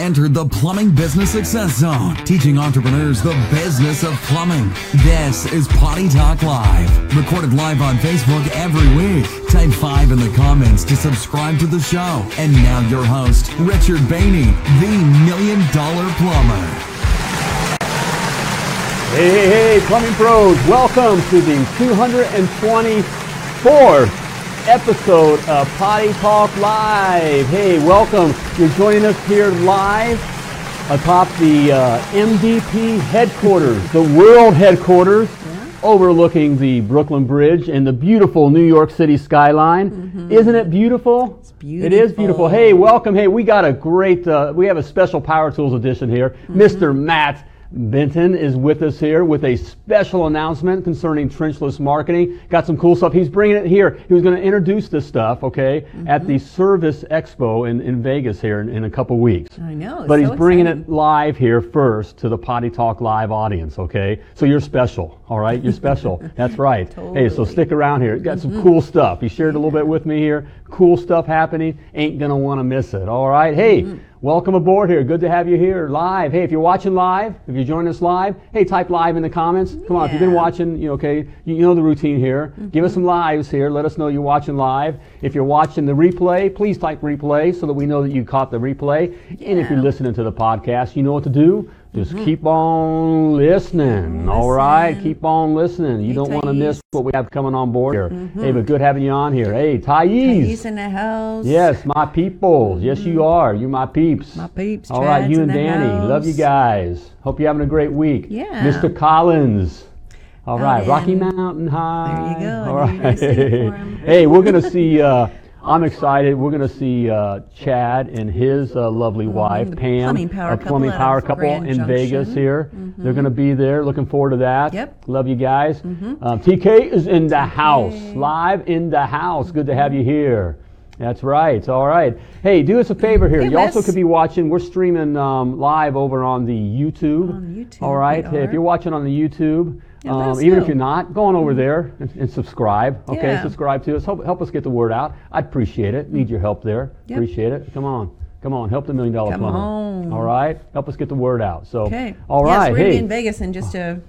entered the Plumbing Business Success Zone, teaching entrepreneurs the business of plumbing. This is Potty Talk Live, recorded live on Facebook every week. Type 5 in the comments to subscribe to the show. And now your host, Richard Bainey, the Million Dollar Plumber. Hey, hey, hey, plumbing pros, welcome to the 224th episode of Potty Talk Live. Hey, welcome. You're joining us here live atop the uh, MVP headquarters, the world headquarters, overlooking the Brooklyn Bridge and the beautiful New York City skyline. Isn't it beautiful? It's beautiful. It is beautiful. Hey, welcome. Hey, we got a great, uh, we have a special Power Tools edition here. Mr. Matt Benton is with us here with a special announcement concerning trenchless marketing. Got some cool stuff. He's bringing it here. He was going to introduce this stuff, okay, at the Service Expo in, in Vegas here in, in a couple weeks. I know, But he's bringing exciting. it live here first to the Potty Talk Live audience, okay? So you're special, all right? You're special. That's right. Hey, so Mm-hmm. stick around here. Got some cool stuff. He shared a little bit with me here. Cool stuff happening. Ain't going to want to miss it, all right? Hey, Mm-hmm. Welcome aboard here. Good to have you here live. Hey, if you're watching live, if you're joining us live, hey, type live in the comments. Come on, if you've been watching, you okay, you you know the routine here. Mm-hmm. Give us some lives here. Let us know you're watching live. If you're watching the replay, please type replay so that we know that you caught the replay. And if you're listening to the podcast, you know what to do. Just keep on listening. All right, keep on listening. You Hey, don't want to miss what we have coming on board here. Hey, but good having you on here. Hey, Thais. He's in the house. Yes, my peoples. Yes, you are. You're my peeps. My peeps, All right, you and Danny. Love you guys. Hope you're having a great week. Yeah. Mr. Collins. All Oh, right, Rocky. Mountain High. There you go. All knew you were gonna sing it for him. hey, we're gonna see. Uh, I'm excited. We're gonna see uh, Chad and his uh, lovely wife Mm-hmm. the Pam, plumbing power a plumbing out power couple in Junction. Vegas here. They're gonna be there. Looking forward to that. Yep. Love you guys. Um, TK is in the house, live in the house. Good to have you here. That's right. All right. Hey, do us a favor here. Hey, you also could be watching. We're streaming um, live over on the YouTube. On YouTube, All right. Hey, if you're watching on the YouTube, Yeah, um, even if you're not, go on over there and, and subscribe. Okay, Yeah. subscribe to us. Help, help us get the word out. I'd appreciate it. Need your help there. Yep. Appreciate it. Come on. Come on, help the million dollar Come plumber. on. All right, help us get the word out. So, Okay. all right, Yes, we're gonna hey, be in Vegas in just a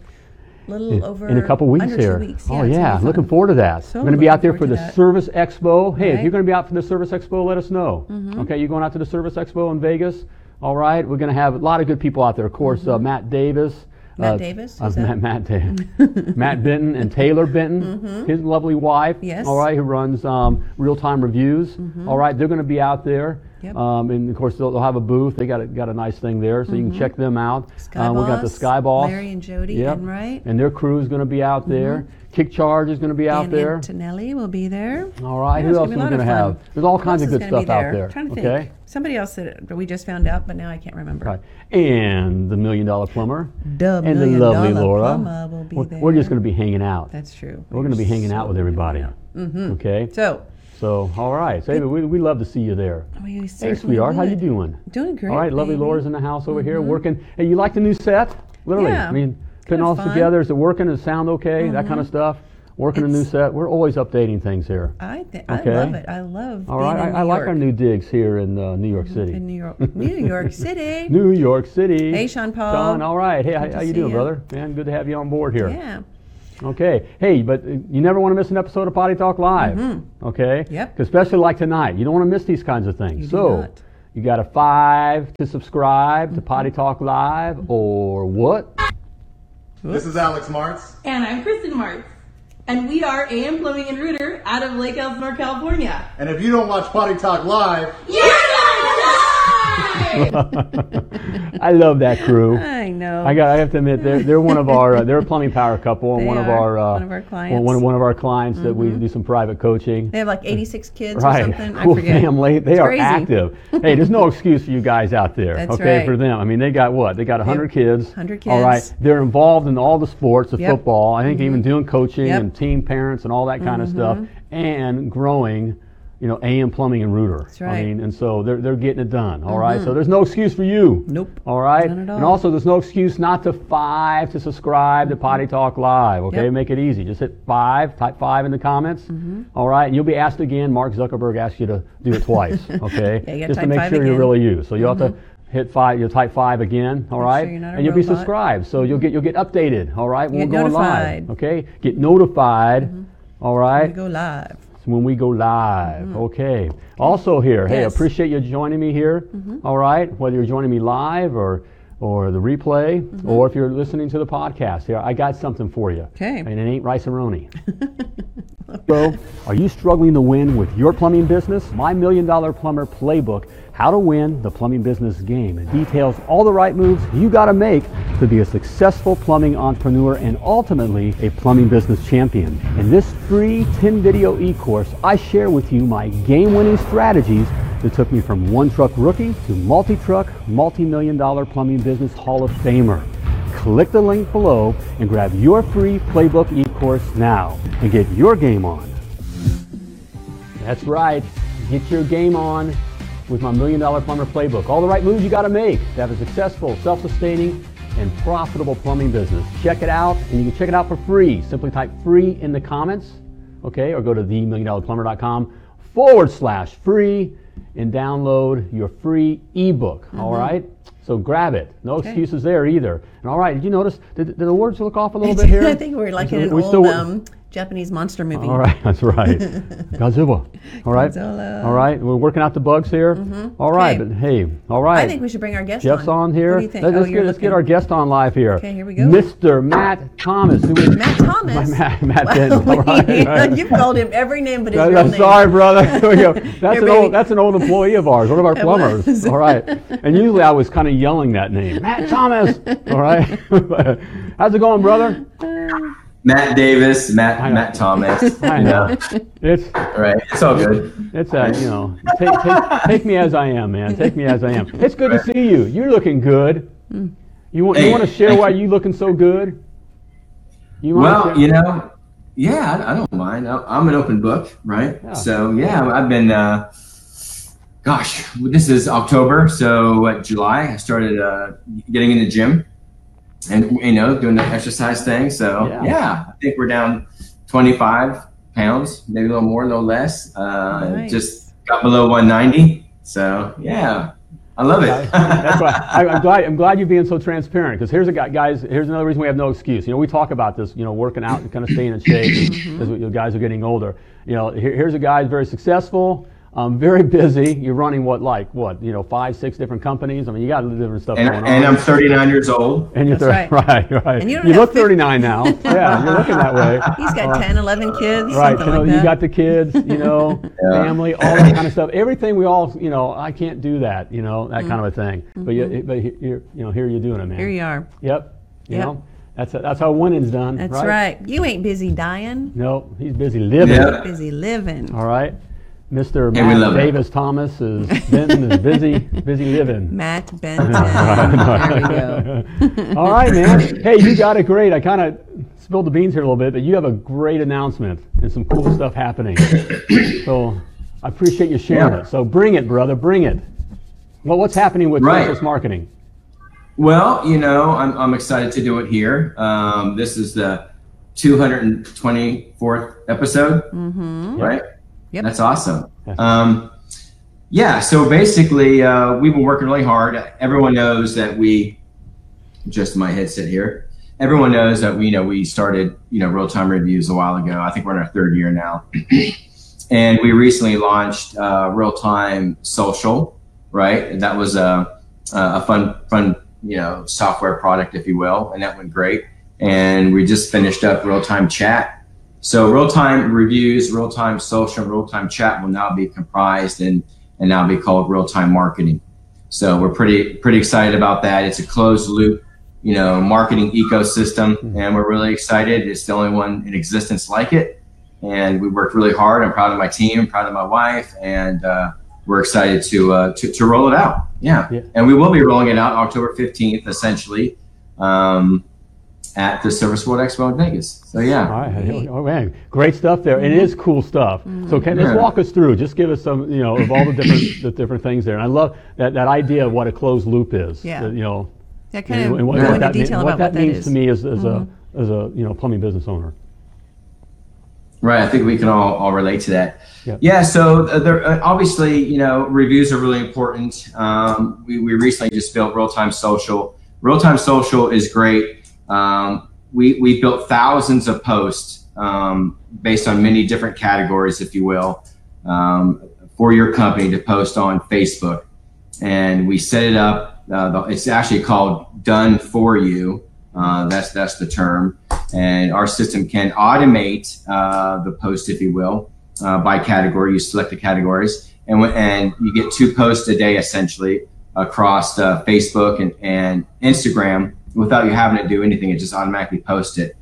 little over in a couple weeks here. Weeks. Oh yeah, looking forward to that. So I'm going to be out there for the that. Service Expo. Hey, if you're going to be out for the Service Expo, let us know. Okay, you're going out to the Service Expo in Vegas. All right, we're going to have a lot of good people out there. Of course, uh, Matt Davis. Mm-hmm. Matt uh, Davis? uh, that? Matt, Matt, Da- Matt Benton and Taylor Benton, his lovely wife. Mm-hmm. Yes. Mm-hmm. All right, who runs um, Real Time Reviews. All right, they're going to be out there. Yep. Um, and of course, they'll, they'll have a booth. They got a, got a nice thing there, so you can check them out. Sky Um, we got the Boss, Sky Boss. Larry and Jody Yep. Enright. And their crew is going to be out there. Kick Charge is going to be out Dan there. Antonelli will be there. All right. Yeah, Who else are we going to have? There's all kinds of good stuff out there. Trying to okay. think. Somebody else that we just found out, but now I can't remember. Right. And the Million Dollar Plumber. The and the lovely Laura. Plumber will be we're, we're just going to be hanging out. That's true. we're going to be hanging out with everybody. Mm-hmm. Okay. So, So, all right. So, we, we love to see you there. we Hey, sweetheart, how you doing? Doing great. All right, lovely baby. Laura's in the house over here working. Hey, you like the new set? Literally. Yeah, I mean, putting all this. Mm-hmm. together. Is it working? Does it sound okay? That kind of stuff. Working a new set. We're always updating things here. I think Okay. I love it. I love. All right. I, I like our new digs here in uh, New York City. in New York, New York City. New York City. Hey, Sean Paul. Sean, all right. Hey, how, Good to how you doing, ya. brother? Man, good to have you on board here. Yeah. Okay. Hey, but uh, you never want to miss an episode of Potty Talk Live. Okay. Mm-hmm. Yep. 'Cause Especially like tonight, you don't want to miss these kinds of things. You do so not. you got a five to subscribe Mm-hmm. to Potty Talk Live, or what? This is Alex Martz. And I'm Kristen Martz. And we are AM Plumbing and Rooter out of Lake Elsinore, California. And if you don't watch Potty Talk Live, You're I love that crew. I know. I got. I have to admit, they're, they're one of our. Uh, they're a plumbing power couple, and They one of our. Uh, one of our clients. One, one of our clients that we do some private coaching. they have like 86 kids or Right, something. cool I forget. family. They It's are crazy. active. hey, there's no excuse for you guys out there. That's okay, right. for them. I mean, they got what? They got 100 kids. 100 kids. All right, they're involved in all the sports, the Yep. Mm-hmm. football. I think even doing coaching Yep. and team parents and all that kind of stuff, and growing. You know, AM Plumbing and Rooter. That's right. Mm-hmm. I mean, and so they're, they're getting it done. All right. So there's no excuse for you. Nope. All right. None at And also, there's no excuse not to five to subscribe to Potty Talk Live. Okay, Yep. make it easy. Just hit five, type five in the comments. Mm-hmm. All right, and you'll be asked again. Mark Zuckerberg asked you to do it twice. Okay, Yeah, just to make sure you're. Mm-hmm. really you. So you will have to hit five. You'll type five again. All Make right, sure you're and you'll be subscribed. So you'll get you'll get updated. All right, when Get we're going notified. live. Okay, get notified. All right. We go live. When we go live. Mm-hmm. Okay. Also here, hey, appreciate you joining me here. Mm-hmm. All right, whether you're joining me live or or the replay, mm-hmm. or if you're listening to the podcast here, I got something for you. Okay. And it ain't Rice-A-Roni. So, are you struggling to win with your plumbing business? My Million Dollar Plumber Playbook, How to Win the Plumbing Business Game, it details all the right moves you got to make to be a successful plumbing entrepreneur and ultimately a plumbing business champion. In this free 10 video e course, I share with you my game winning strategies that took me from one truck rookie to multi truck, multi million dollar plumbing business Hall of Famer. Click the link below and grab your free playbook e-course now and get your game on. That's right. Get your game on with my Million Dollar Plumber Playbook. All the right moves you got to make to have a successful, self-sustaining, and profitable plumbing business. Check it out, and you can check it out for free. Simply type free in the comments, okay, or go to themilliondollarplumber.com forward slash free and download your free ebook. all right? So grab it. No excuses there either. And all right, did you notice, did, did the words look off a little bit here? I think we're like in an We old still- um, Japanese monster movie. all right, that's right. Godzilla. All right. Godzilla. All right. We're working out the bugs here. All right, Okay. but hey, all right. I think we should bring our guest Jeff's on here. What do you think? Let, oh, us you're get, let's get our guest on live here. Okay, here we go. Mr. Matt Thomas. Who is Matt Thomas. Matt, Matt Wow. All right, right. You've called him every name but his Uh, real I'm name. sorry, brother. Here we go. That's Here, an old. That's an old employee of ours. One of our plumbers. All right. And usually I was kind of yelling that name, Matt Thomas. All right. How's it going, brother? Matt Davis, Matt I. Matt Thomas. I you know. It's Right. It's all good. It's a, you know, take, take, take me as I am, man. Take me as I am. It's good to see you. You're looking good. You want, you want to share why you. you looking so good? You wanna Well, share- you know, yeah, I, I don't mind. I, I'm an open book, right? Yeah. So yeah, I've been. Uh, gosh, this is October, so uh, July I started uh, getting in the gym, and you know, doing the exercise thing. So Yeah. yeah, I think we're down 25 pounds, maybe a little more, a little less. Uh, Nice. Just got below 190. So yeah, I love it. That's why I, I'm glad. I'm glad you're being so transparent. Because here's a guy, guys. Here's another reason we have no excuse. You know, we talk about this. You know, working out and kind of staying in shape Mm-hmm. as you guys are getting older. You know, here, here's a guy who's very successful. Um, very busy. You're running what, like what? You know, five, six different companies. I mean, you got a little different stuff and, going on. and I'm 39 years old. And you're That's thir- right, right. And you you look fif- 39 now. yeah, you're looking that way. He's got 10, 11 kids. Right, you know, like you got the kids, you know, Yeah. family, all that kind of stuff. Everything we all, you know, I can't do that, you know, that Mm-hmm. kind of a thing. But you, but you're, you know, here you're doing it, man. Here you are. Yep. You Yep. know, that's that's how winning's done. That's right. right. You ain't busy dying, No, he's busy living. Yeah. busy living. All right. Mr. And Matt love it. Davis Thomas is Benton is busy, busy living. Matt Benton. there we go. All right, man. Hey, you got it great. I kind of spilled the beans here a little bit, but you have a great announcement and some cool stuff happening. So I appreciate you sharing Yeah. it. So bring it, brother. Bring it. Well, what's happening with Right. Texas marketing? Well, you know, I'm, I'm excited to do it here. Um, this is the 224th episode, right? Yep. That's awesome. Um, yeah, so basically, uh, we've been working really hard. Everyone knows that we, just my headset here. Everyone knows that we, you know, we started, you know, real time reviews a while ago. I think we're in our third year now, and we recently launched uh, real time social, right? That was a, a fun, fun, you know, software product, if you will, and that went great. And we just finished up real time chat. So real time reviews, real time social, real time chat will now be comprised and and now be called real time marketing. So we're pretty pretty excited about that. It's a closed loop, you know, marketing ecosystem, and we're really excited. It's the only one in existence like it, and we worked really hard. I'm proud of my team, proud of my wife, and uh, we're excited to, uh, to to roll it out. Yeah. Yeah. and we will be rolling it out October 15th, essentially. Um, at the Service World Expo in Vegas. So yeah, All right. Oh, man. Great stuff there. It is cool stuff. So can, let's walk us through. Just give us some, you know, of all the different the different things there. And I love that, that idea of what a closed loop is. Yeah. that, you know, Yeah, kind and, of and what, go what that, mean- detail what about what that that means is. to me as, as a as a you know plumbing business owner. Right. I think we can all, all relate to that. Yep. Yeah. So uh, there, uh, obviously, you know, reviews are really important. Um, we, we recently just built Real Time Social. Real Time Social is great. Um, we, we built thousands of posts um, based on many different categories, if you will, um, for your company to post on Facebook. And we set it up. Uh, it's actually called Done For You. Uh, that's that's the term, and our system can automate uh, the post, if you will, uh, by category. You select the categories, and and you get two posts a day essentially across uh, Facebook and, and Instagram without you having to do anything. It just automatically posts it.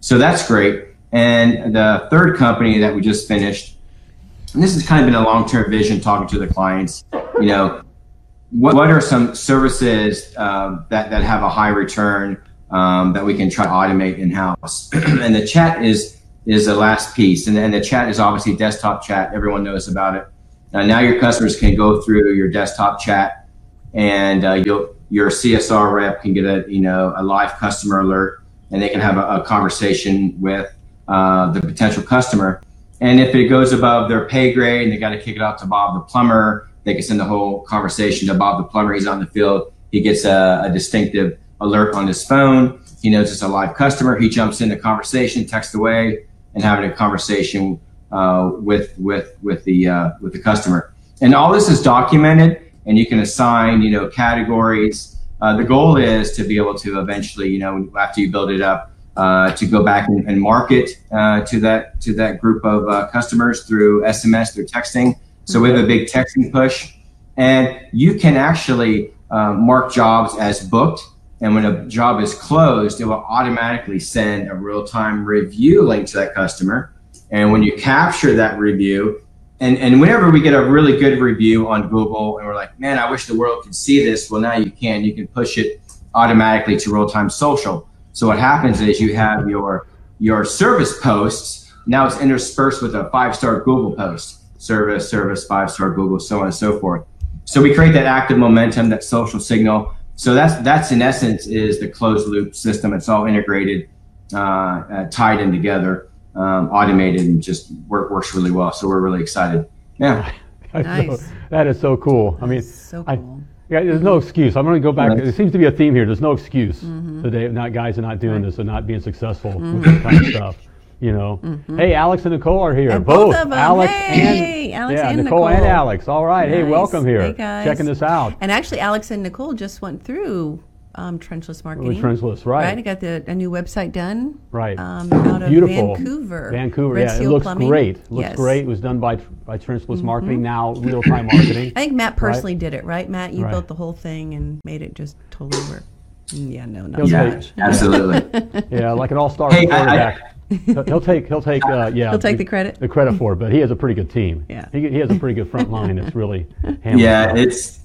So that's great. And the third company that we just finished, and this has kind of been a long term vision talking to the clients, you know, what, what are some services uh, that, that have a high return um, that we can try to automate in house? and the chat is is the last piece. And then the chat is obviously desktop chat. Everyone knows about it. Uh, now your customers can go through your desktop chat and uh, you'll, your CSR rep can get a, you know, a live customer alert and they can have a, a conversation with uh, the potential customer. And if it goes above their pay grade and they got to kick it out to Bob the plumber, they can send the whole conversation to Bob the plumber. He's on the field. He gets a, a distinctive alert on his phone. He knows it's a live customer. He jumps in the conversation, text away, and having a conversation uh, with with with the uh, with the customer. And all this is documented, and you can assign you know categories. Uh, the goal is to be able to eventually, you know, after you build it up, uh, to go back and, and market uh, to that to that group of uh, customers through SMS, through texting. So we have a big texting push, and you can actually mark jobs as booked and when a job is closed, it will automatically send a real time review link to that customer. And when you capture that review, and, and whenever we get a really good review on Google and we're like, man, I wish the world could see this. Well, now you can. You can push it automatically to real time social. So what happens is you have your your service posts. Now it's interspersed with a five star Google post. Service, service, five star Google, so on and so forth. So we create that active momentum, that social signal so that's that's in essence is the closed loop system. It's all integrated, uh, uh, tied in together, um, automated, and just work, works really well. So we're really excited. Yeah. Nice. So, that is so cool. I mean, so I, cool. yeah, there's no excuse. I'm going to go back. Right. There seems to be a theme here. There's no excuse Mm-hmm. today. Not guys are not doing this and not being successful with this kind of stuff. You know. Hey, Alex and Nicole are here. Mm-hmm. And both of 'em. Alex Hey, and Alex yeah, and Nicole, and Alex. All right. Hey, welcome here. Hey, guys. Checking this out. And actually, Alex and Nicole just went through um, trenchless marketing. trenchless, right. Right. I got the a new website done. Right. Um, out of Beautiful. Vancouver. Vancouver. Red yeah, it looks Plumbing. great. Looks Yes. Mm-hmm. great. It was done by by Trenchless Marketing. Now real time marketing. I think Matt personally did it, right? Matt, you Right. built the whole thing and made it just totally work. Mm, Yeah, no, not He'll Yeah, much. absolutely. Yeah, like an all-star Hey, I- I- quarterback. he'll, he'll take he'll take uh, yeah He'll take the credit? the credit for it, but he has a pretty good team. Yeah. he, he has a pretty good front line that's really yeah, it. it's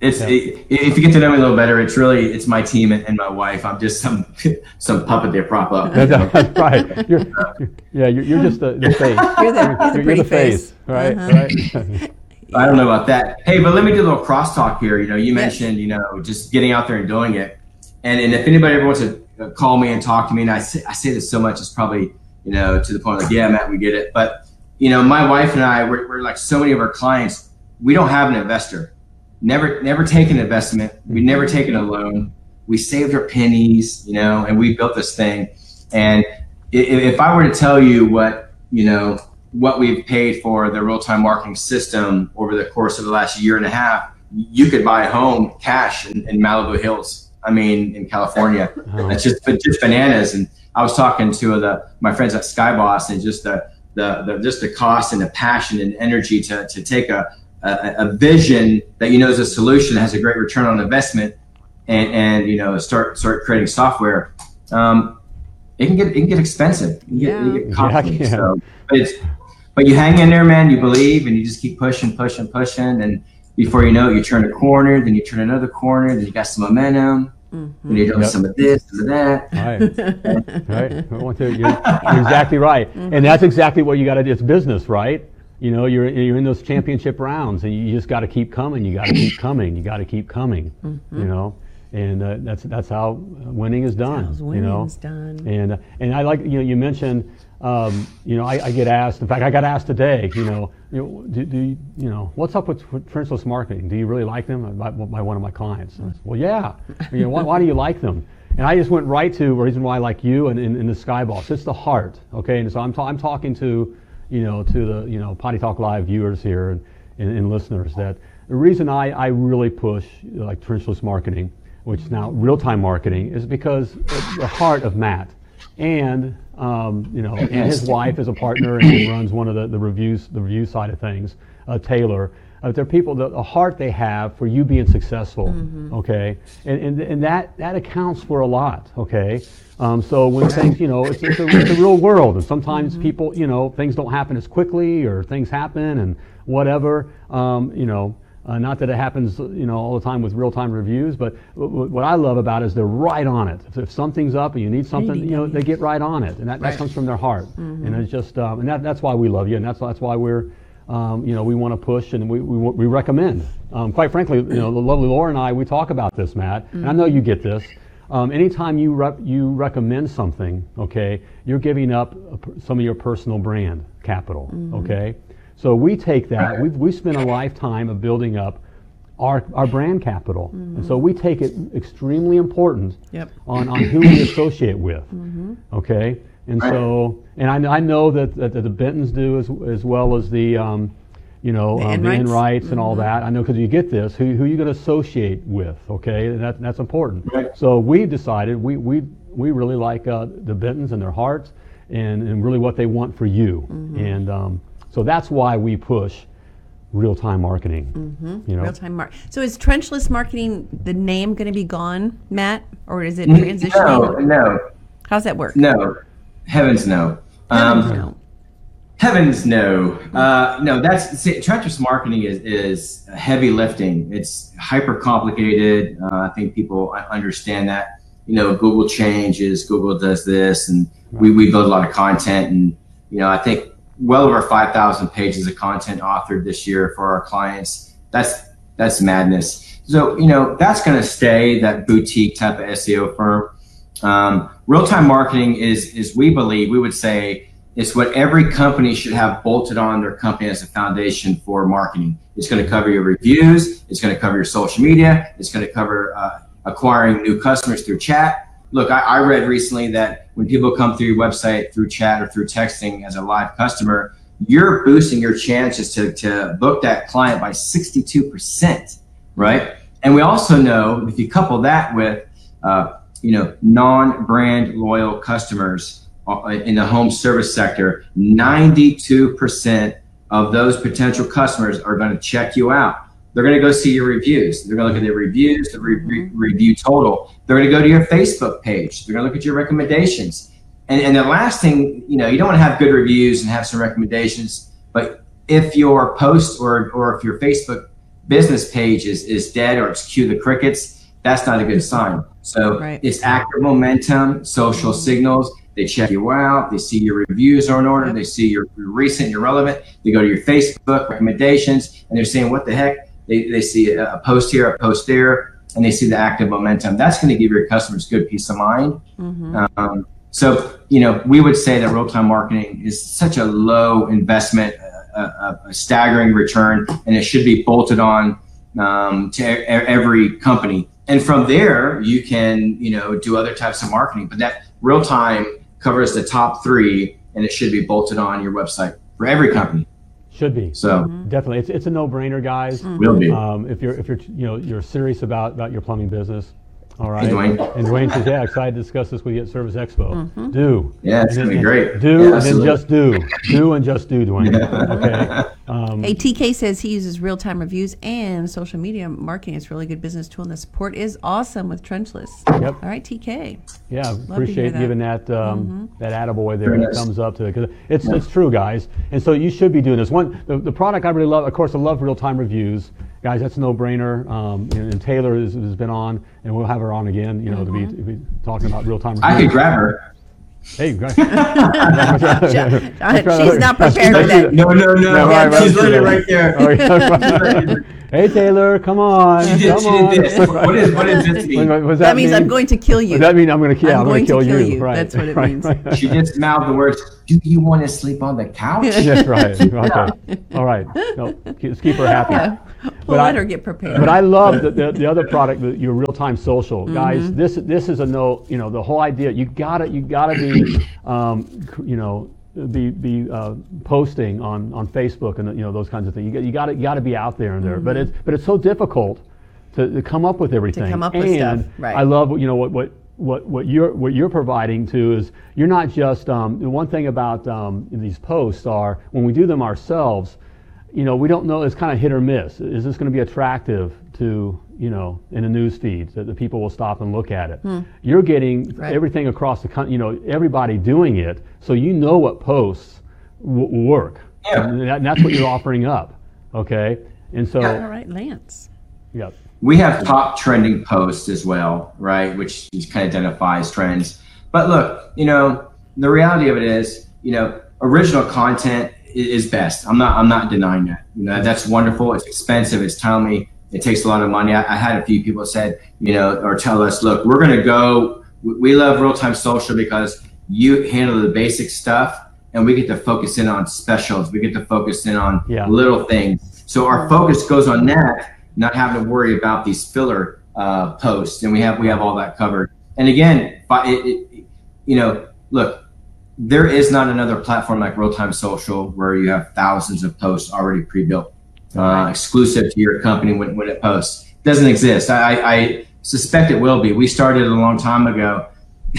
it's it, if you get to know me a little better, it's really it's my team and, and my wife. I'm just some some puppet they prop up. That's, that's right. You're, you're- yeah, you're, you're just the, the face. You're the, you're the pretty face. right? Uh-huh. Right. I don't know about that. Hey, but let me do a little crosstalk here. You know, you mentioned, you know, just getting out there and doing it. And, and if anybody ever wants to uh, call me and talk to me, and I say, I say this so much, it's probably, you know, to the point like, yeah, Matt, we get it. But, you know, my wife and I, we're, we're like so many of our clients, we don't have an investor. Never, never taken an investment. We never mm-hmm. taken a loan. We saved our pennies, you know, and we built this thing. And if I were to tell you what, you know, what we've paid for the real time marketing system over the course of the last year and a half, you could buy a home cash in, in Malibu Hills. I mean, in California, uh-huh. that's just but just bananas. And I was talking to the my friends at Skyboss, and just the the, the just the cost and the passion and energy to to take a a, a vision that you know is a solution that has a great return on investment, and and you know start start creating software. Um, it can get it can get expensive. It can get, it can get Yeah, costly. yeah. So, but it's but you hang in there, man. You believe, and you just keep pushing, pushing, pushing, and before you know it, you turn a corner, then you turn another corner, then you got some momentum, then you're doing Yep. some of this, some of that. Right. right. I want to- You're, you're exactly right. And that's exactly what you got to do. It's business, right? You know, you're, you're in those championship rounds and you just got to keep coming. You got to keep coming. You got to keep coming, you know? and uh, that's that's how winning is done. how you know? is done. And uh, and I like you know you mentioned um, you know I, I get asked. In fact, I got asked today. You know, you know, do, do you, you know what's up with trenchless marketing? Do you really like them? By, by one of my clients. Said, well, yeah. You know, why, why do you like them? And I just went right to the reason why I like you and, and the Skyboss. It's the heart, okay? And so I'm, ta- I'm talking to, you know, to the, you know, Potty Talk Live viewers here and, and, and listeners that the reason I, I really push like trenchless marketing, which is now real-time marketing, is because the heart of Matt. And, um, you know, and his wife is a partner and runs one of the, the reviews, the review side of things, uh, Taylor. Uh, they're people, the, the heart they have for you being successful, okay? And, and, and that, that accounts for a lot, okay? Um, so when things, you know, it's, it's, a, it's a real world, and sometimes people, you know, things don't happen as quickly, or things happen, and whatever, um, you know. Uh, not that it happens, you know, all the time with real-time reviews, but w- w- what I love about it is they're right on it. If, if something's up and you need something, you know, they get right on it, and that, that comes from their heart. And it's just, um, and that, that's why we love you, and that's that's why we're, um, you know, we want to push and we, we, we recommend. Um, quite frankly, you know, the lovely Laura and I, we talk about this, Matt, and I know you get this. Um, anytime you rep, you recommend something, okay, you're giving up a some of your personal brand capital, okay. So we take that. We've we spent a lifetime of building up our, our brand capital, and so we take it extremely important Yep. on, on who we associate with. Okay, and so and I, I know that, that the Bentons do as, as well as the um, you know The um, the Enrights. Enrights and all that. I know because you get this who who you going to associate with. Okay, and that, that's important. Right. So we've decided we we we really like uh, the Bentons and their hearts and, and really what they want for you. And um, so that's why we push real time marketing. You know, Real time mark. So is trenchless marketing the name going to be gone, Matt, or is it transitioning? No, no, How's that work? no. Heavens no. Heavens Um, no. Heavens no. Uh, no, that's see, trenchless marketing is, is heavy lifting. It's hyper complicated. Uh, I think people understand that. You know, Google changes, Google does this, and we, we build a lot of content. And, you know, I think well over 5,000 pages of content authored this year for our clients. That's, that's madness. So, you know, that's going to stay that boutique type of SEO firm. Um, real time marketing is, is, we believe, we would say, it's what every company should have bolted on their company as a foundation for marketing. It's going to cover your reviews. It's going to cover your social media. It's going to cover uh, acquiring new customers through chat. Look, I, I read recently that when people come through your website through chat or through texting as a live customer, you're boosting your chances to, to book that client by 62%, right? And we also know if you couple that with, uh, you know, non-brand loyal customers uh, in the home service sector, 92% of those potential customers are going to check you out. They're going to go see your reviews. They're going to look at the reviews, the re- re- review total. They're going to go to your Facebook page. They're going to look at your recommendations. And, and the last thing, you know, you don't want to have good reviews and have some recommendations, but if your post or, or if your Facebook business page is, is dead or it's cue the crickets, that's not a good sign. So Right. it's active momentum, social signals. They check you out. They see your reviews are in order. Yep. They see your, your recent, your relevant. They go to your Facebook recommendations and they're saying, what the heck? They, they see a, a post here, a post there, and they see the active momentum. That's going to give your customers good peace of mind. Um, so, you know, we would say that real time marketing is such a low investment, a, a, a staggering return, and it should be bolted on um, to e- every company. And from there, you can, you know, do other types of marketing. But that real time covers the top three, and it should be bolted on your website for every company. should be So, definitely. It's, it's a no-brainer, guys. will be. Um, if you're if you're you know you're serious about about your plumbing business, all right. Dwayne. And Dwayne says, "Yeah, excited to discuss this with you at Service Expo." Do. Yeah, it's gonna be great. Do Yeah, and then just do. Do and just do, Dwayne. Okay. Um, Hey, TK says he uses real time reviews and social media marketing. It's a really good business tool, and the support is awesome with Trenchless. Yep. All right, TK. Yeah, to hear appreciate that. Mm-hmm. giving that um, that attaboy there. Very That nice. thumbs up to it because it's it's true, guys. And so you should be doing this. One the, the product I really love. Of course, I love real time reviews, guys. That's a no brainer. Um, and, and Taylor has, has been on, and we'll have her on again. You know, to, be, to be talking about real time. I could grab her. Hey, guys. She's not prepared for that. No, no, no. No, right, right. She's literally right there. Oh, hey, Taylor, come on. She did, come she on. did this. What is, what does this mean? What- what's That means I'm going to kill you. Does that mean I'm going to kill? I'm I'm, going going to to kill, kill you. Right. That's what it right, means. She just mouthed the words, do you want to sleep on the couch? Yes, right. Okay. All right. No, let's keep her happy. We'll I- let her get prepared. But I love the, the, the other product, the, your real-time social, Mm-hmm. guys. This this is a no. You know, the whole idea. You gotta you gotta be, um, you know, be be uh, posting on, on Facebook and you know those kinds of things. You got you gotta you gotta be out there and there. But it's but it's so difficult to, to come up with everything. Mm-hmm. come up with stuff, right. I love you know what what. What, what you're what you're providing to is you're not just um, the one thing about um, these posts are when we do them ourselves you know, we don't know. It's kind of hit or miss. Is this going to be attractive to you know in a news feed that the people will stop and look at it? Hmm. You're getting Right. everything across the country. You know, everybody doing it, so you know what posts w- work. Yeah. And, that- and that's what you're offering up. Okay, and so All right, Lance. Yep. We have top trending posts as well, right? Which just kind of identifies trends. But look, you know, the reality of it is, you know, original content i- is best. I'm not. I'm not denying that. You know, that's wonderful. It's expensive. It's timely. It takes a lot of money. I, I had a few people said, you know, or tell us, look, we're going to go. We we love real time social because you handle the basic stuff, and we get to focus in on specials. We get to focus in on Yeah. little things. So our focus goes on that, not having to worry about these filler uh, posts, and we have we have all that covered. And again, by it, it, you know, look, there is not another platform like Real Time Social where you have thousands of posts already pre-built, uh, exclusive to your company when, when it posts. doesn't exist. I, I suspect it will be. We started a long time ago,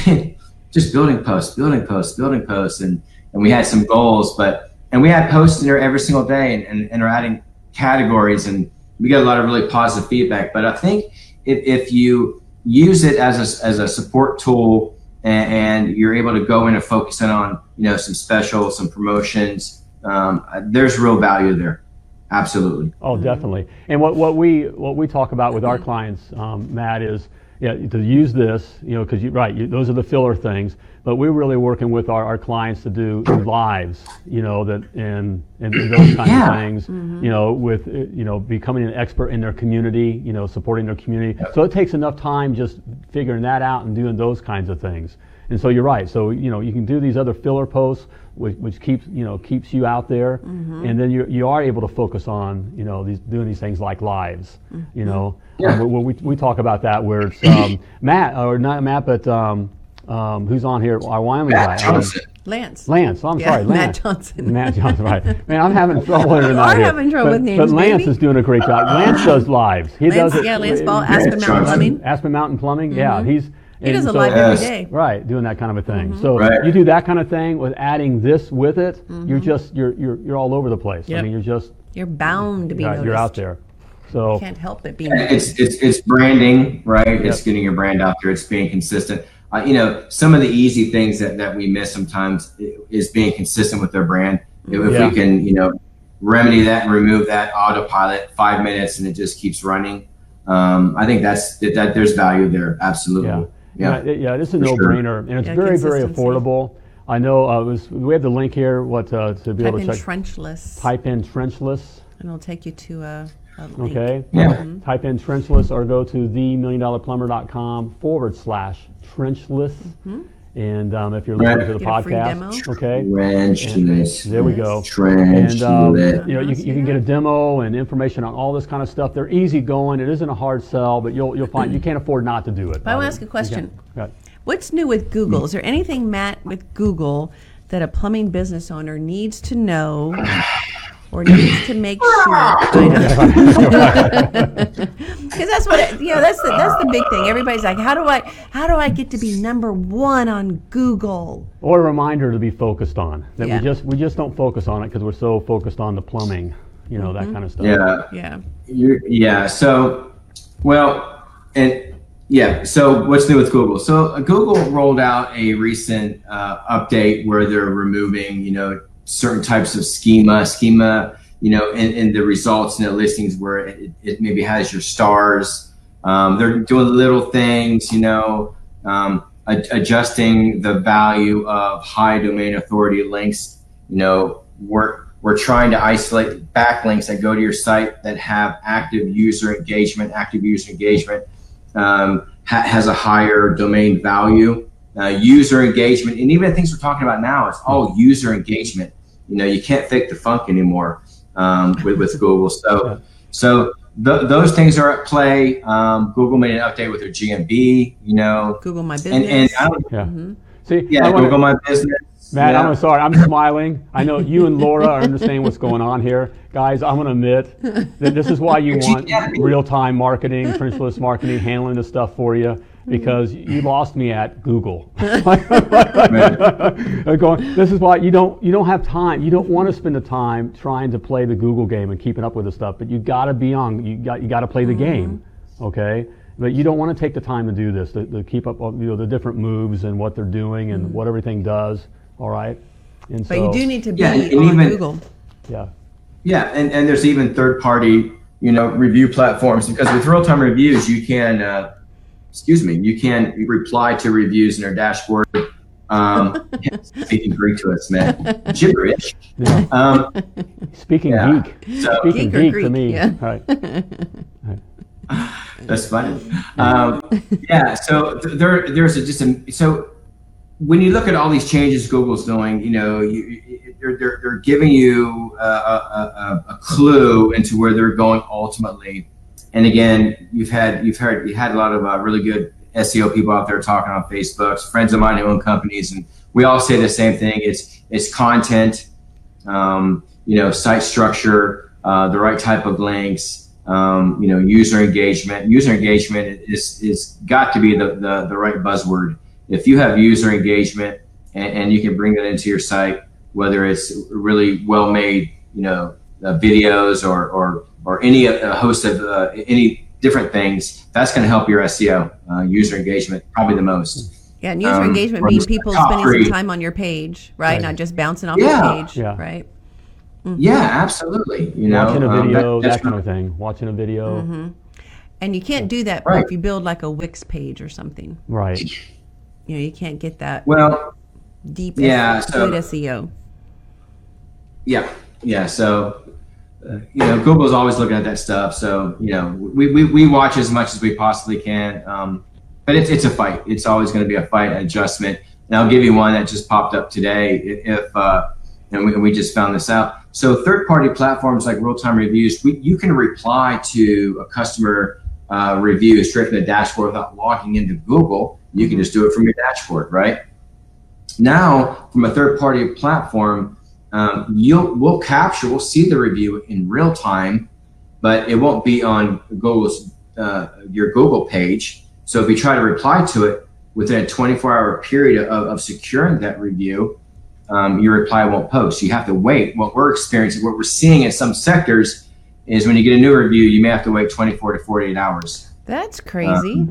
just building posts, building posts, building posts, and and we had some goals, but and we had posts in there every single day, and, and, and are adding categories, and we get a lot of really positive feedback. But I think if, if you use it as a, as a support tool and, and you're able to go in and focus in on you know some specials, some promotions, um, there's real value there. Absolutely. Oh, definitely. And what, what we what we talk about with our clients, um, Matt, is yeah to use this, you know, because you right, you, those are the filler things. But we're really working with our, our clients to do lives, you know, that and and those kinds Yeah. of things, mm-hmm. you know, with you know becoming an expert in their community, you know, supporting their community. So it takes enough time just figuring that out and doing those kinds of things. And so you're right. So you know you can do these other filler posts, which, which keeps you know keeps you out there, and then you you are able to focus on you know these doing these things like lives. You know, Yeah. Um, we, we, we talk about that where it's um, Matt or not Matt, but um, um, who's on here? Our Wyoming Matt guy. um, Johnson. Lance. Lance, I'm Yeah, sorry, Matt Lance. Johnson. Matt Johnson, right. Man, I'm having trouble with it You out are here. having trouble but, with But Lance baby. is doing a great job. Lance does lives. He Lance, does it. yeah, Lance Ball, Aspen Mountain Plumbing. Aspen Mountain Plumbing, yeah. He's He does and a so- live Yes. every day. Right, doing that kind of a thing. Mm-hmm. So Right. you do that kind of thing with adding this with it, you're just you're you're you're all over the place. I mean, you're just You're bound to be you're, noticed. you're out there. So you Can't help it being It's it's it's branding, right? It's getting your brand out there. It's being consistent. Uh, you know, some of the easy things that, that we miss sometimes is being consistent with their brand. If, if Yeah. we can, you know, remedy that and remove that autopilot, five minutes, and it just keeps running. Um, I think that's that, that. There's value there. Absolutely. yeah, Yeah. yeah, yeah. This is a For no-brainer, and it's Yeah, very very affordable. I know. Uh, it was, we have the link here. What uh, to be type able in to check? Type in trenchless, type in trenchless. and it'll take you to a, a link. Okay. Yeah. Type in trenchless or go to themilliondollarplumber.com forward slash trenchless. And um, if you're listening Right. to the Get podcast, okay. Trenchless. There we go. Trenchless. And um, you know, you, you can get a demo and information on all this kind of stuff. They're easy going. It isn't a hard sell, but you'll you'll find you can't afford not to do it. But I want to ask a question. you What's new with Google? Is there anything, Matt, with Google that a plumbing business owner needs to know or needs to make sure? Because that's what it, you know. That's the that's the big thing. Everybody's like, how do I how do I get to be number one on Google? Or a reminder to be focused on that Yeah. we just we just don't focus on it because we're so focused on the plumbing, you know, Mm-hmm. that kind of stuff. Yeah. Yeah. You're, yeah. So, well, and yeah. So, what's new with Google? So, uh, Google rolled out a recent uh, update where they're removing, you know, certain types of schema, schema, you know, in, in the results and the listings where it, it maybe has your stars. Um, they're doing little things, you know. Um, ad- adjusting the value of high domain authority links. You know, we're we're trying to isolate backlinks that go to your site that have active user engagement. Active user engagement um, ha- has a higher domain value. Uh, user engagement, and even the things we're talking about now, it's all user engagement. You know, you can't fake the funk anymore um, with with Google. So, so th- those things are at play. Um, Google made an update with their GMB. You know, Google My Business. and and I don't, Yeah. See, yeah, I wanna- Google My Business. Matt, yeah. I'm sorry. I'm smiling. I know you and Laura are understanding what's going on here. Guys, I'm going to admit that this is why you want real time marketing, trenchless marketing, handling this stuff for you, because you mm. lost me at Google. Going, this is why you don't you don't have time. You don't want to spend the time trying to play the Google game and keeping up with the stuff, but you got to be on. You got you got to play the mm-hmm. game, okay? But you don't want to take the time to do this to, to keep up, uh, you know, the different moves and what they're doing and mm. what everything does. All right, and but so you do need to be Yeah, and on even- Google. yeah. Yeah, and, and there's even third party, you know, review platforms because with real time reviews, you can, uh, excuse me, you can reply to reviews in our dashboard. Um, speaking Greek to us, man, gibberish. Yeah. Um, Speaking Yeah. geek, so speaking Geek geek, Greek, to me. yeah. Right. that's funny. Um, yeah, so th- there, there's a, just a so when you look at all these changes Google's doing, you know, you, you- they're, they're, they're giving you a, a, a, a clue into where they're going ultimately. And again, you've had you've heard you had a lot of uh, really good SEO people out there talking on Facebook, friends of mine who own companies, and we all say the same thing. It's it's content, um, you know, site structure, uh, the right type of links, um, you know, user engagement. User engagement is is got to be the, the, the right buzzword. If you have user engagement and, and you can bring that into your site, whether it's really well made, you know, uh, videos or, or, or any uh, host of uh, any different things, that's going to help your SEO, uh, user engagement, probably the most. Yeah, and user Um, engagement means people spending three. some time on your page, right? Right. Not just bouncing off Yeah. the page, Yeah. right? Yeah, absolutely. You know, Watching a um, video, that- that, kind of thing. Watching a video, Mm-hmm. And you can't do that Right. if you build like a Wix page or something. right? You know, you can't get that Well, deep yeah, S- so- good SEO. Yeah, yeah. So, uh, you know, Google's always looking at that stuff. So, you know, we, we, we watch as much as we possibly can. Um, but it's, it's a fight. It's always going to be a fight, an adjustment. And I'll give you one that just popped up today. If, uh, and we, we just found this out. So, third party platforms like real time reviews, we, you can reply to a customer uh, review straight from the dashboard without logging into Google. You can just do it from your dashboard, right? Now, from a third party platform, um, you'll we'll capture, we'll see the review in real time, but it won't be on Google's uh, your Google page. So if you try to reply to it within a 24 hour period of, of securing that review, um, your reply won't post. You have to wait. What we're experiencing, what we're seeing in some sectors, is when you get a new review, you may have to wait 24 to 48 hours. That's crazy.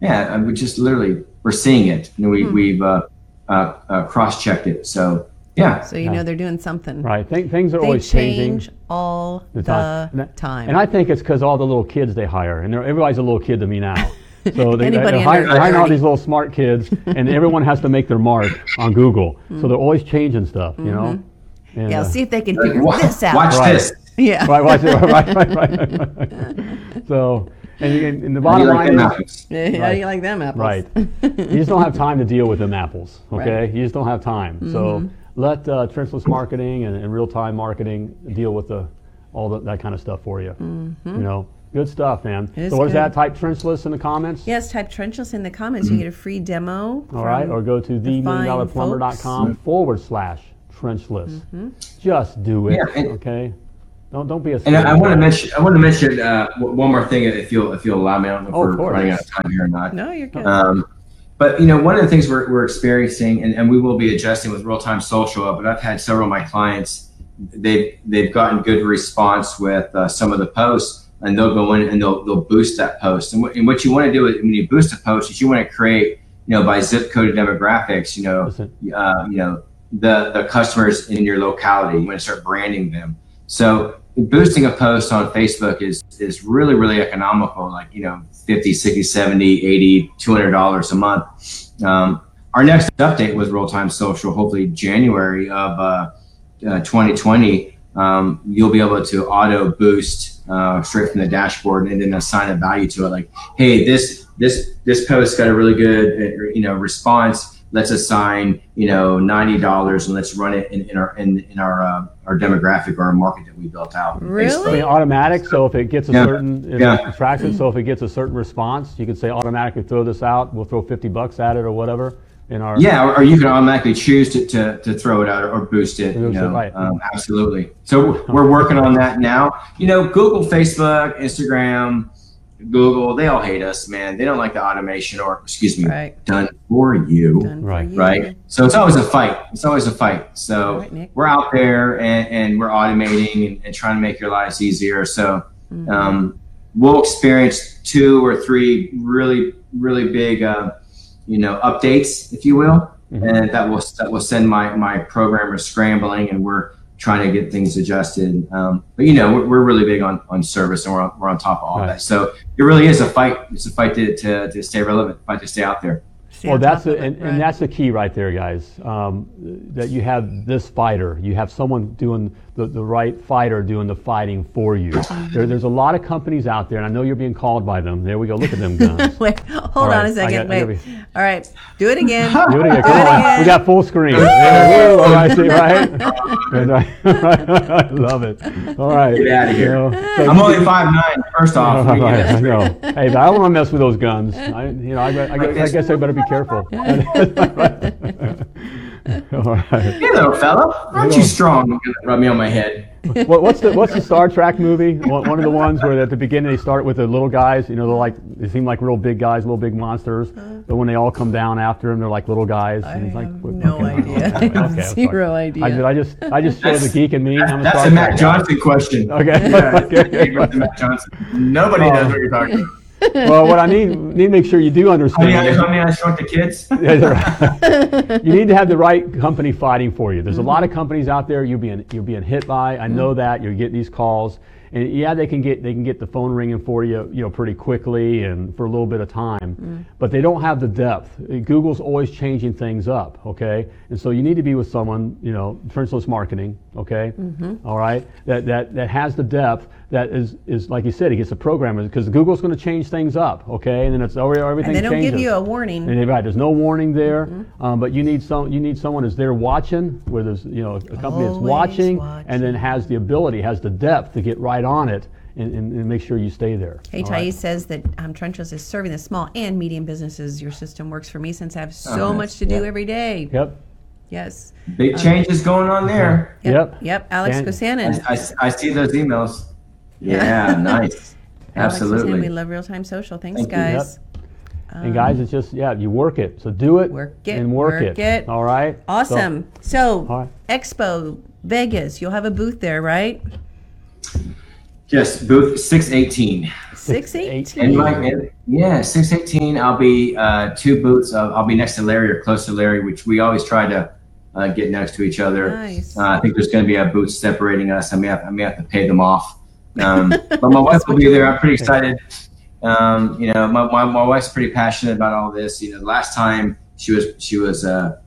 Yeah, and we just literally we're seeing it, and we we've uh, uh, uh, cross checked it. So yeah, so you know they're doing something. Right. Th- things are They always change changing. all the, And I- time. And I think it's because all the little kids they hire, and everybody's a little kid to me now. So they, Anybody they're, hiring, they're hiring all these little smart kids, and everyone has to make their mark on Google. So they're always changing stuff, you know. And, Mm-hmm. yeah, uh, see if they can figure Wa- this out. watch Right. this. Yeah. right, watch it, right, right, right. so, and, and, and the bottom you like line is, apples? Yeah, How do you like them apples? Right. you just don't have time to deal with them apples, okay? Right. You just don't have time. So Mm-hmm. Let uh, trenchless marketing and, and real-time marketing deal with the all the, that kind of stuff for you. You know, good stuff, man. Mm-hmm. It is so what is good. that? Type trenchless in the comments. Yes, type trenchless in the comments. You get a free demo. All right, or go to the themilliondollarplumber.com forward slash trenchless. Just do it, Yeah, and- okay? Don't don't be a. And I, I want to mention, I want to mention uh, one more thing, if you'll, if you'll allow me. I don't know if Oh, we're running out of time here or not. No, you're good. Um, but you know, one of the things we're, we're experiencing, and, and we will be adjusting with real time social. But I've had several of my clients; they've they've gotten good response with uh, some of the posts, and they'll go in and they'll they'll boost that post. And what, and what you want to do is, when you boost a post, is you want to create, you know, by zip code demographics. You know, uh, you know the the customers in your locality. You want to start branding them. So boosting a post on Facebook is is really really economical. Like you know, 50, 60, 70, 80, 200 dollars a month. Um, our next update with Real Time Social, hopefully January of uh, uh, 2020, um, you'll be able to auto boost uh, straight from the dashboard and then assign a value to it. Like, hey, this this this post got a really good uh, you know response. Let's assign you know ninety dollars and let's run it in, in our in, in our uh, our demographic or our market that we built out. Really? I mean, automatic. So if it gets a Yeah. certain, if Yeah. it tracks it. So if it gets a certain response, you can say automatically throw this out. We'll throw 50 bucks at it or whatever in our. Yeah, or, or you can automatically choose to, to, to throw it out or, boost it. You Boost it, know, right. um, absolutely. So we're working on that now. You know, Google, Facebook, Instagram, Google, they all hate us, man. They don't like the automation or, excuse me, Right. done for you. Done for Right. you. Right. So it's always a fight. It's always a fight. So All right, Nick. we're out there and, and we're automating and, and trying to make your lives easier. So Mm-hmm. um, we'll experience two or three really, really big, uh, you know, updates, if you will, and that will that will send my my programmers scrambling, and we're trying to get things adjusted. Um, but you know, we're, we're really big on on service, and we're on, we're on top of all Right. that. So it really is a fight. It's a fight to, to, to stay relevant, fight to stay out there. Stay Well, that's top the, of it, and, right. and that's the key right there, guys. Um, that you have this fighter, you have someone doing the, the right fighter doing the fighting for you. Mm-hmm. There, there's a lot of companies out there, and I know you're being called by them. There we go. Look at them guns. Wait, hold All on a second. got- Wait. gotta All right, do it again. Do it again. Come on. again. We got full screen. Yeah, woo, all right, see, right? I love it. All right. Get outta here. You know, so I'm only can- five nine. First off, All right, I know. Hey, but I don't want to mess with those guns. I, you know, I, I, I, I guess I better be careful. All right. Hey, fella, aren't you strong? You're gonna Rub me on my head. What, what's the what's the Star Trek movie? One, one of the ones where at the beginning they start with the little guys. You know, they're like they seem like real big guys, little big monsters. Uh-huh. But when they all come down after them, they're like little guys. I and it's like, have no idea. I have Okay, zero idea. I, did- I just I just showed the geek in me. I'm a That's Star a Matt Johnson question. Okay. Yeah, Okay. you went to Matt Johnson. Nobody knows what you're talking oh. about. well, what I need need to make sure you do understand. I shrunk the kids. you need to have the right company fighting for you. There's a lot of mm-hmm. companies out there you're being you're being hit by. I know mm-hmm. that you're getting these calls, and yeah, they can get they can get the phone ringing for you, you know, pretty quickly and for a little bit of time, mm-hmm. but they don't have the depth. Uh, Google's always changing things up, okay, and so you need to be with someone, you know, instance, marketing, okay, all right, that that that has the depth. That is, is like you said, it gets the programmers because Google's going to change things up, okay, and then it's oh, everything and they don't changes. give you a warning. And right, there's no warning there, Mm-hmm. um, but you need some. You need someone who's there watching, where there's you know a company that's watching, watching. and then has the ability, has the depth to get right on it and, and, and make sure you stay there. Hey, all Thais right? says that um, Trenchless is serving the small and medium businesses. Your system works for me since I have so Oh, nice. much to do every day. Yep. Yes. Big changes going on there. Yep. Yep. Yep. Alex And- Kosanen. I, I, I see those emails. Yeah, nice. Absolutely. Kosanen, we love real time social. Thanks, Thank you. guys. and guys, it's just yeah, you work it. So do it. Um, Work it, and work, work it. All right. Awesome. So, All right. Expo Vegas, you'll have a booth there, right? Yes, booth six eighteen. Six eighteen. And my, and- yeah, 618. I'll be uh, two booths. Of, I'll be next to Larry or close to Larry, which we always try to uh, get next to each other. Nice. Uh, I think there's going to be a booth separating us. I may have, I may have to pay them off. Um, but my wife will be there. I'm pretty excited. Um, you know, my, my, my wife's pretty passionate about all this. You know, the last time she was she was uh,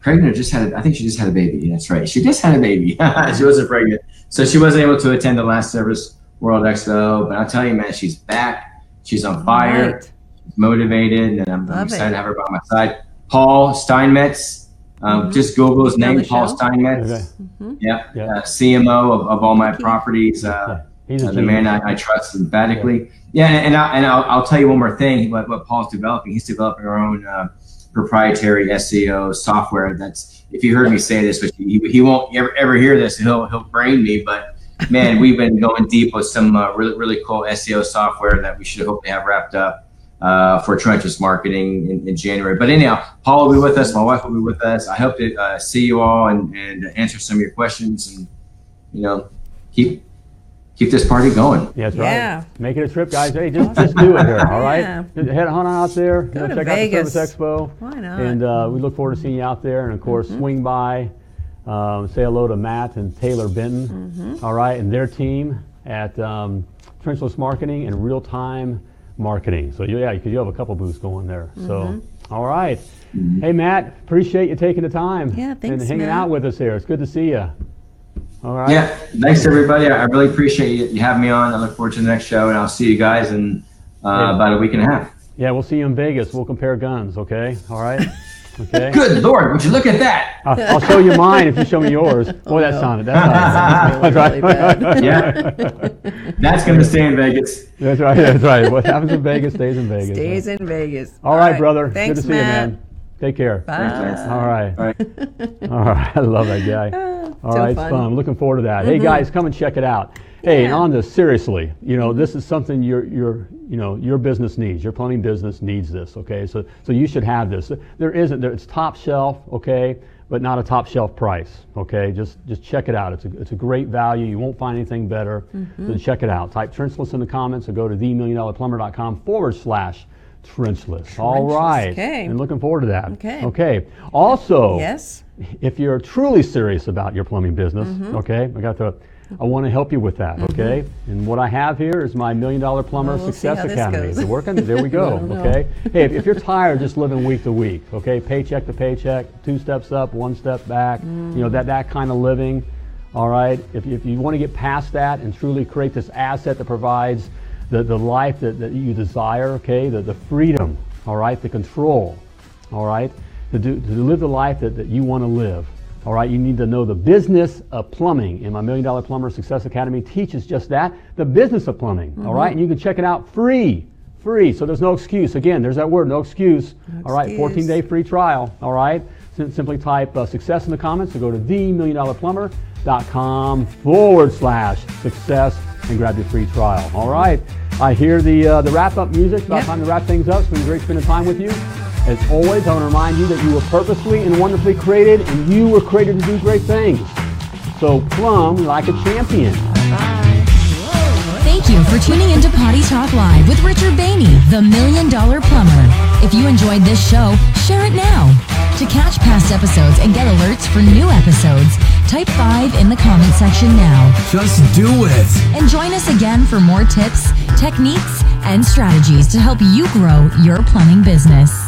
pregnant or just had a, I think she just had a baby. That's right. She just had a baby. she wasn't pregnant, so she wasn't able to attend the last service World Expo. But I'll tell you, man, she's back. She's on fire Right. motivated, and I'm, I'm excited it. to have her by my side. Paul Steinmetz, um, just Google his He's name, Paul. Steinmetz. Okay. Yeah, Yeah. Uh, CMO of, of all my properties. Uh, He's a uh, the man. I, I trust emphatically. Yeah, and, and, I, and I'll, I'll tell you one more thing. What, what Paul's developing, he's developing our own uh, proprietary SEO software. That's if you heard me say this, but he, he won't ever, ever hear this. He'll he'll brain me. But man, we've been going deep with some uh, really really cool SEO software that we should hopefully have wrapped up uh, for Trenchless Marketing in, in January. But anyhow, Paul will be with us. My wife will be with us. I hope to uh, see you all and, and answer some of your questions and you know keep keep this party going. Yeah, that's Yeah. right. Make it a trip, guys. Hey, just, just do it here, all right? Yeah. Head on out there. you know, to check Vegas. out the Service Expo. Why not? And uh, we look forward to seeing you out there. And of course, Mm-hmm. swing by. Um, say hello to Matt and Taylor Benton, all right, and their team at um, Trenchless Marketing and Real Time Marketing. So yeah, because you have a couple booths going there. So, all right. Hey Matt, appreciate you taking the time Yeah, thanks, and hanging Matt. out with us here. It's good to see you. All right. Yeah, thanks everybody. I I really appreciate you, you having me on. I look forward to the next show, and I'll see you guys in uh, about a week and a half. Yeah, we'll see you in Vegas. We'll compare guns. Okay. All right. Okay. Good Lord, would you look at that? I'll, I'll show you mine if you show me yours. Oh, Boy, that sounded. That sounded. Really, really bad. Yeah, that's going to stay in Vegas. That's right. That's right. What happens in Vegas stays in Vegas. Stays in Vegas. All right, brother. Thanks, Good to see Matt. you, man. Take care. Bye. All right. All right. All right. I love that guy. All so right, it's fun. fun. I'm looking forward to that. Hey, mm-hmm. guys, come and check it out. Hey, on this, seriously, you know, this is something your your you know your business needs. Your plumbing business needs this. Okay, so so you should have this. There isn't. There, it's top shelf. Okay. But not a top shelf price, okay? Just just check it out. It's a, it's a great value. You won't find anything better. So check it out. Type trenchless in the comments or go to themilliondollarplumber.com forward slash trenchless. All right. okay. And looking forward to that. Okay. Okay. Also, Yes. if you're truly serious about your plumbing business, Mm-hmm. okay, I got to, I want to help you with that, mm-hmm. okay? And what I have here is my Million Dollar Plumber Well, we'll Success Academy. Is it working? There we go, I don't know. okay? Hey, if, if you're tired just living week to week, okay, paycheck to paycheck, two steps up, one step back, you know, mm. that, that kind of living, all right? If, if you want to get past that and truly create this asset that provides the, the life that, that you desire, okay, the, the freedom, all right, the control, all right, to, do, to live the life that, that you want to live. All right, you need to know the business of plumbing. And my Million Dollar Plumber Success Academy teaches just that the business of plumbing. all right, and you can check it out free. Free. So there's no excuse. Again, there's that word, no excuse. all right, excuse. 14 day free trial. All right, Sim- simply type uh, success in the comments or go to themilliondollarplumber.com forward slash success and grab your free trial. All right, I hear the, uh, the wrap up music. About Yep. time to wrap things up. It's been great spending time with you. As always, I want to remind you that you were purposely and wonderfully created, and you were created to do great things. So plumb like a champion. Thank you for tuning into Potty Talk Live with Richard Bainey, the Million Dollar Plumber. If you enjoyed this show, share it now. To catch past episodes and get alerts for new episodes, type 5 in the comment section now. Just do it. And join us again for more tips, techniques, and strategies to help you grow your plumbing business.